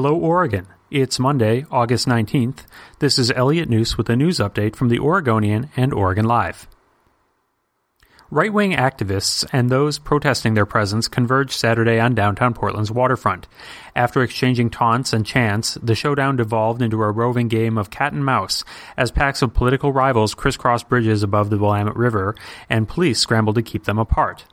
Hello, Oregon. It's Monday, August 19th. This is Elliot Njus with a news update from the Oregonian and Oregon Live. Right wing activists and those protesting their presence converged Saturday on downtown Portland's waterfront. After exchanging taunts and chants, the showdown devolved into a roving game of cat and mouse as packs of political rivals crisscrossed bridges above the Willamette River and police scrambled to keep them apart.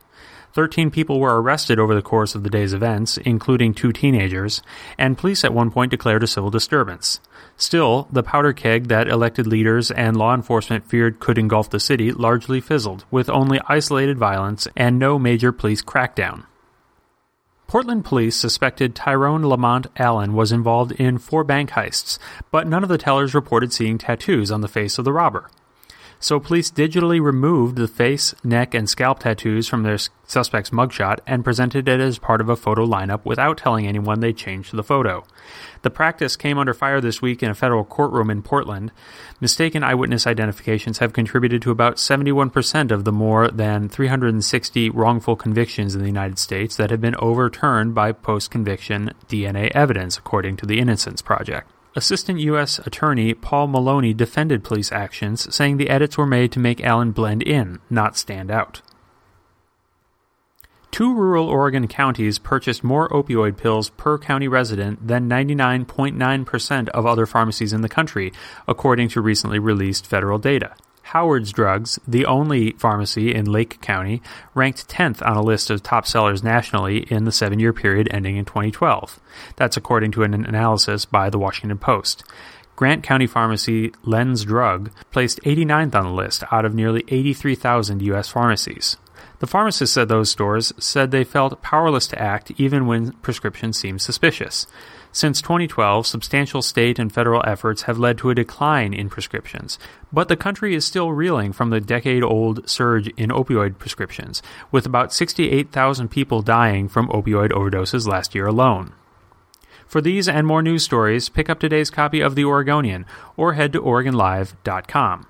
Thirteen people were arrested over the course of the day's events, including two teenagers, and police at one point declared a civil disturbance. Still, the powder keg that elected leaders and law enforcement feared could engulf the city largely fizzled, with only isolated violence and no major police crackdown. Portland police suspected Tyrone Lamont Allen was involved in four bank heists, but none of the tellers reported seeing tattoos on the face of the robber. So police digitally removed the face, neck, and scalp tattoos from their suspect's mugshot and presented it as part of a photo lineup without telling anyone they changed the photo. The practice came under fire this week in a federal courtroom in Portland. Mistaken eyewitness identifications have contributed to about 71% of the more than 360 wrongful convictions in the United States that have been overturned by post conviction DNA evidence, according to the Innocence Project. Assistant U.S. Attorney Paul Maloney defended police actions, saying the edits were made to make Allen blend in, not stand out. Two rural Oregon counties purchased more opioid pills per county resident than 99.9% of other pharmacies in the country, according to recently released federal data. Howard's Drugs, the only pharmacy in Lake County, ranked 10th on a list of top sellers nationally in the seven year period ending in 2012. That's according to an analysis by the Washington Post. Grant County Pharmacy Lens Drug placed 89th on the list out of nearly 83,000 U.S. pharmacies. The pharmacists at those stores said they felt powerless to act even when prescriptions seemed suspicious. Since 2012, substantial state and federal efforts have led to a decline in prescriptions, but the country is still reeling from the decade old surge in opioid prescriptions, with about 68,000 people dying from opioid overdoses last year alone. For these and more news stories, pick up today's copy of The Oregonian or head to OregonLive.com.